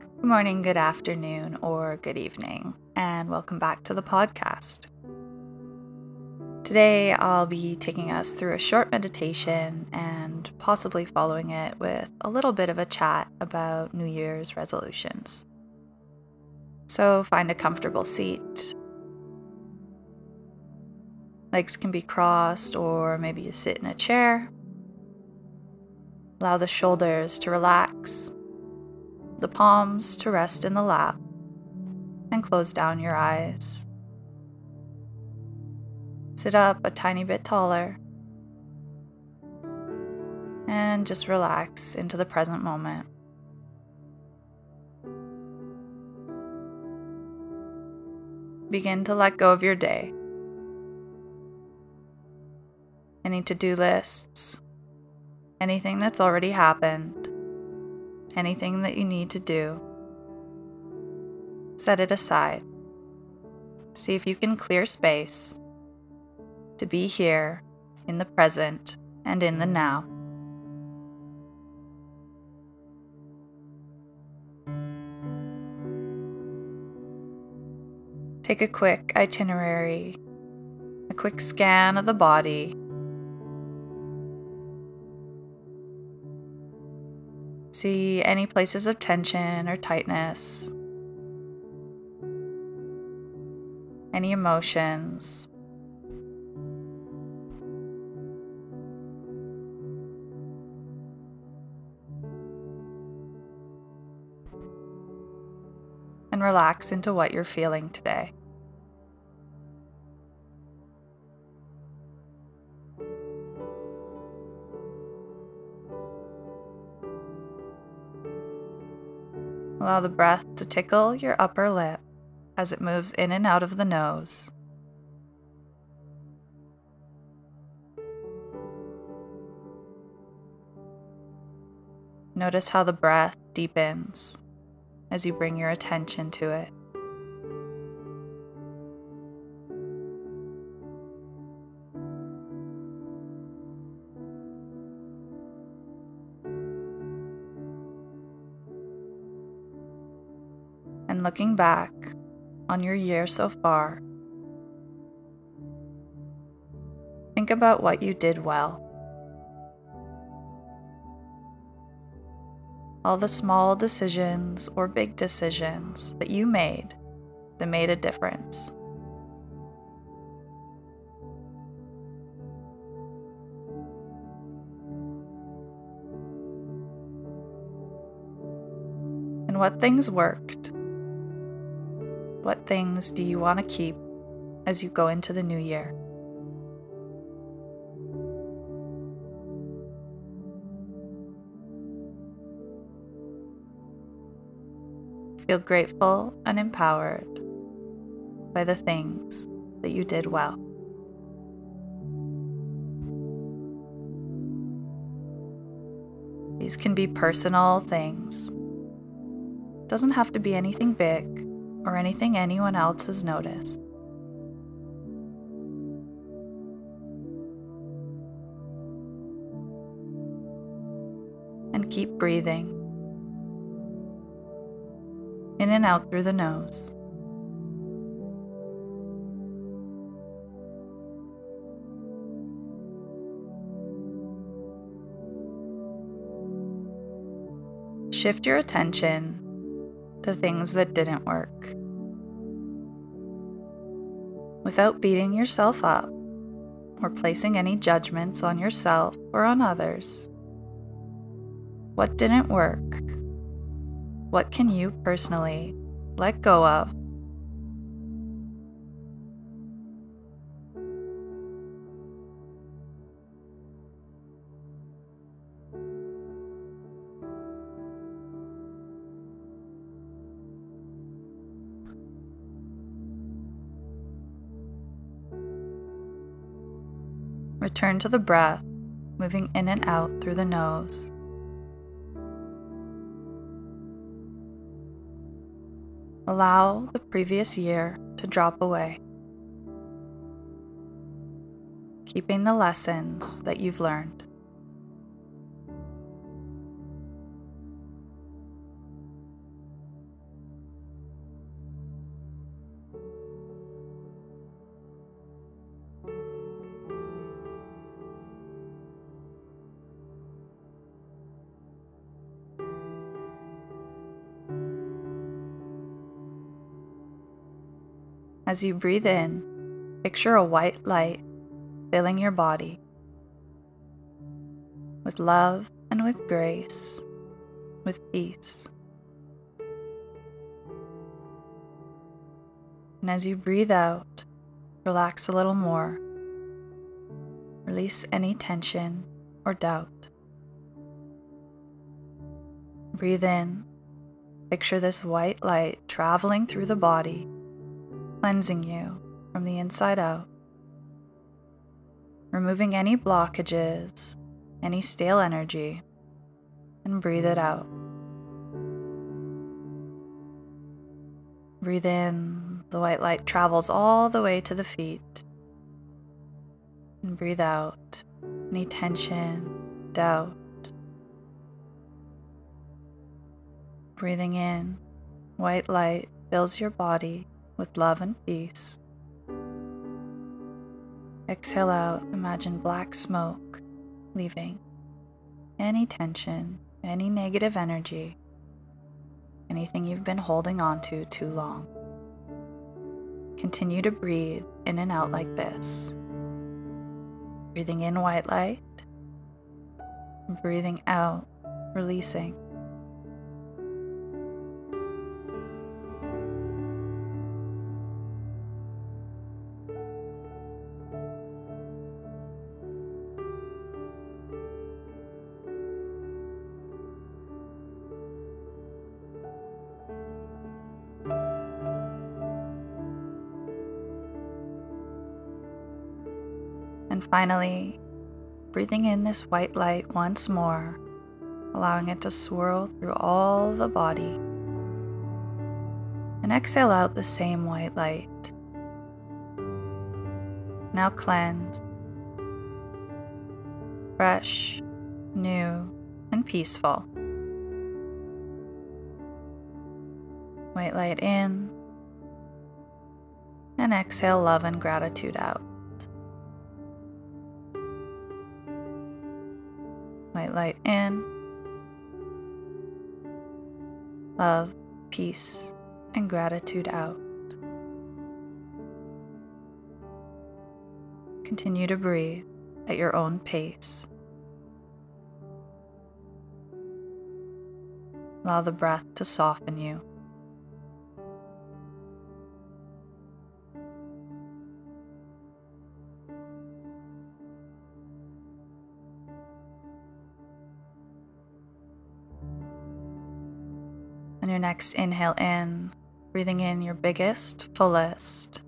Good morning, good afternoon, or good evening, and welcome back to the podcast. Today, I'll be taking us through a short meditation and possibly following it with a little bit of a chat about New Year's resolutions. So, find a comfortable seat. Legs can be crossed, or maybe you sit in a chair. Allow the shoulders to relax, the palms to rest in the lap, and close down your eyes. Sit up a tiny bit taller and just relax into the present moment. Begin to let go of your day. Any to do lists, anything that's already happened, anything that you need to do, set it aside. See if you can clear space to be here in the present and in the now. Take a quick itinerary, a quick scan of the body See any places of tension or tightness, any emotions. And relax into what you're feeling today. Allow the breath to tickle your upper lip as it moves in and out of the nose. Notice how the breath deepens as you bring your attention to it. And looking back on your year so far, think about what you did well. All the small decisions or big decisions that you made that made a difference. And what things worked what things do you want to keep as you go into the new year? Feel grateful and empowered by the things that you did well. These can be personal things. Doesn't have to be anything big or anything anyone else has noticed. And keep breathing in and out through the nose. Shift your attention to things that didn't work. Without beating yourself up or placing any judgments on yourself or on others. What didn't work? What can you personally let go of Return to the breath, moving in and out through the nose. Allow the previous year to drop away, keeping the lessons that you've learned. As you breathe in, picture a white light filling your body with love and with grace, with peace. And as you breathe out, relax a little more. Release any tension or doubt. Breathe in. Picture this white light traveling through the body, cleansing you from the inside out, removing any blockages, any stale energy, and breathe it out. Breathe in, the white light travels all the way to the feet. And breathe out any tension, doubt. Breathing in, white light fills your body with love and peace. Exhale out, imagine black smoke leaving any tension, any negative energy, anything you've been holding on to too long. Continue to breathe in and out like this. Breathing in white light, breathing out, releasing. And finally, breathing in this white light once more, allowing it to swirl through all the body. And exhale out the same white light. Now cleanse, fresh, new, and peaceful. White light in, and exhale love and gratitude out. Light in, love, peace, and gratitude out. Continue to breathe at your own pace. Allow the breath to soften you. Next inhale in, breathing in your biggest, fullest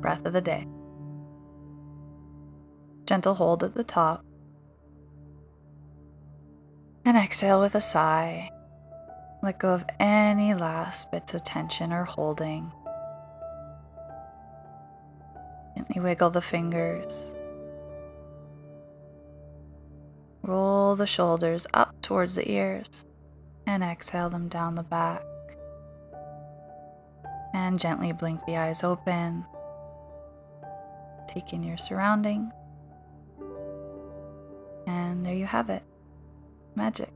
breath of the day. Gentle hold at the top. And exhale with a sigh. Let go of any last bits of tension or holding. Gently wiggle the fingers. Roll the shoulders up towards the ears and exhale them down the back. And gently blink the eyes open. Take in your surroundings. And there you have it magic.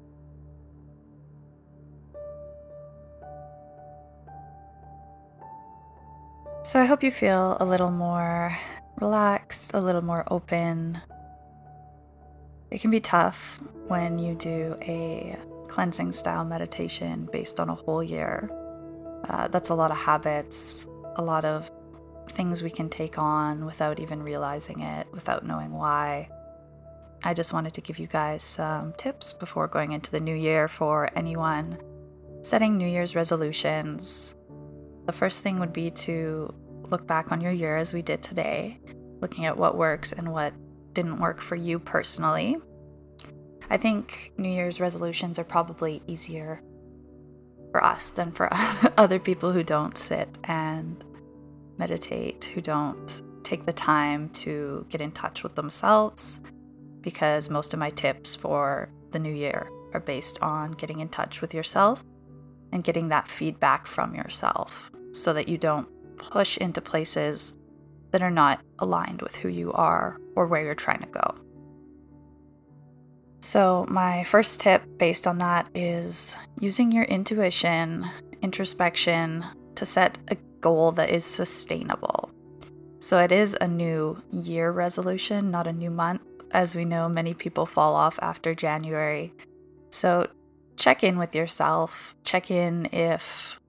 So I hope you feel a little more relaxed, a little more open. It can be tough when you do a cleansing style meditation based on a whole year. Uh, that's a lot of habits, a lot of things we can take on without even realizing it, without knowing why. I just wanted to give you guys some tips before going into the new year for anyone setting New Year's resolutions. The first thing would be to look back on your year as we did today, looking at what works and what didn't work for you personally, I think New Year's resolutions are probably easier for us than for other people who don't sit and meditate, who don't take the time to get in touch with themselves, because most of my tips for the new year are based on getting in touch with yourself and getting that feedback from yourself so that you don't push into places that are not aligned with who you are or where you're trying to go. So, my first tip based on that is using your intuition, introspection to set a goal that is sustainable. So it is a new year resolution, not a new month. As we know, many people fall off after January. So check in with yourself, check in if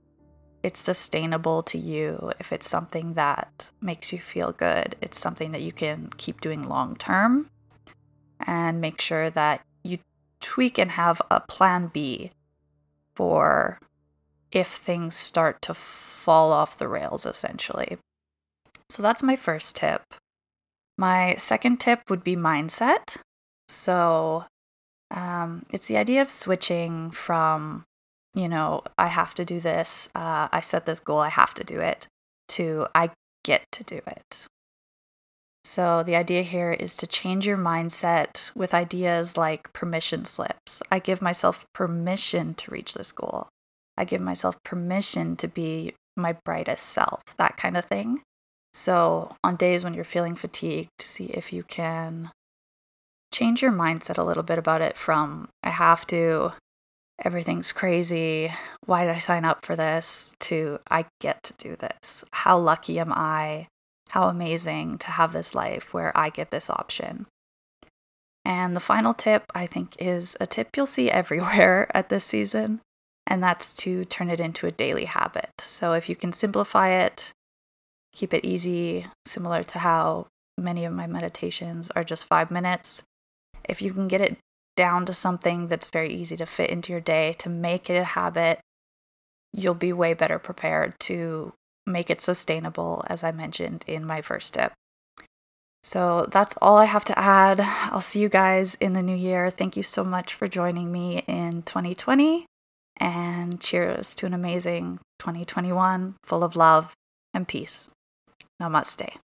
it's sustainable to you, if it's something that makes you feel good, it's something that you can keep doing long term, and make sure that you tweak and have a plan B for if things start to fall off the rails, essentially. So that's my first tip. My second tip would be mindset. So um, it's the idea of switching from you know, I have to do this. Uh, I set this goal, I have to do it, to I get to do it. So, the idea here is to change your mindset with ideas like permission slips. I give myself permission to reach this goal. I give myself permission to be my brightest self, that kind of thing. So, on days when you're feeling fatigued, see if you can change your mindset a little bit about it from I have to everything's crazy. Why did I sign up for this? To I get to do this. How lucky am I? How amazing to have this life where I get this option. And the final tip, I think, is a tip you'll see everywhere at this season, and that's to turn it into a daily habit. So if you can simplify it, keep it easy, similar to how many of my meditations are just five minutes. If you can get it down to something that's very easy to fit into your day to make it a habit, you'll be way better prepared to make it sustainable, as I mentioned in my first tip. So that's all I have to add. I'll see you guys in the new year. Thank you so much for joining me in 2020. And cheers to an amazing 2021 full of love and peace. Namaste.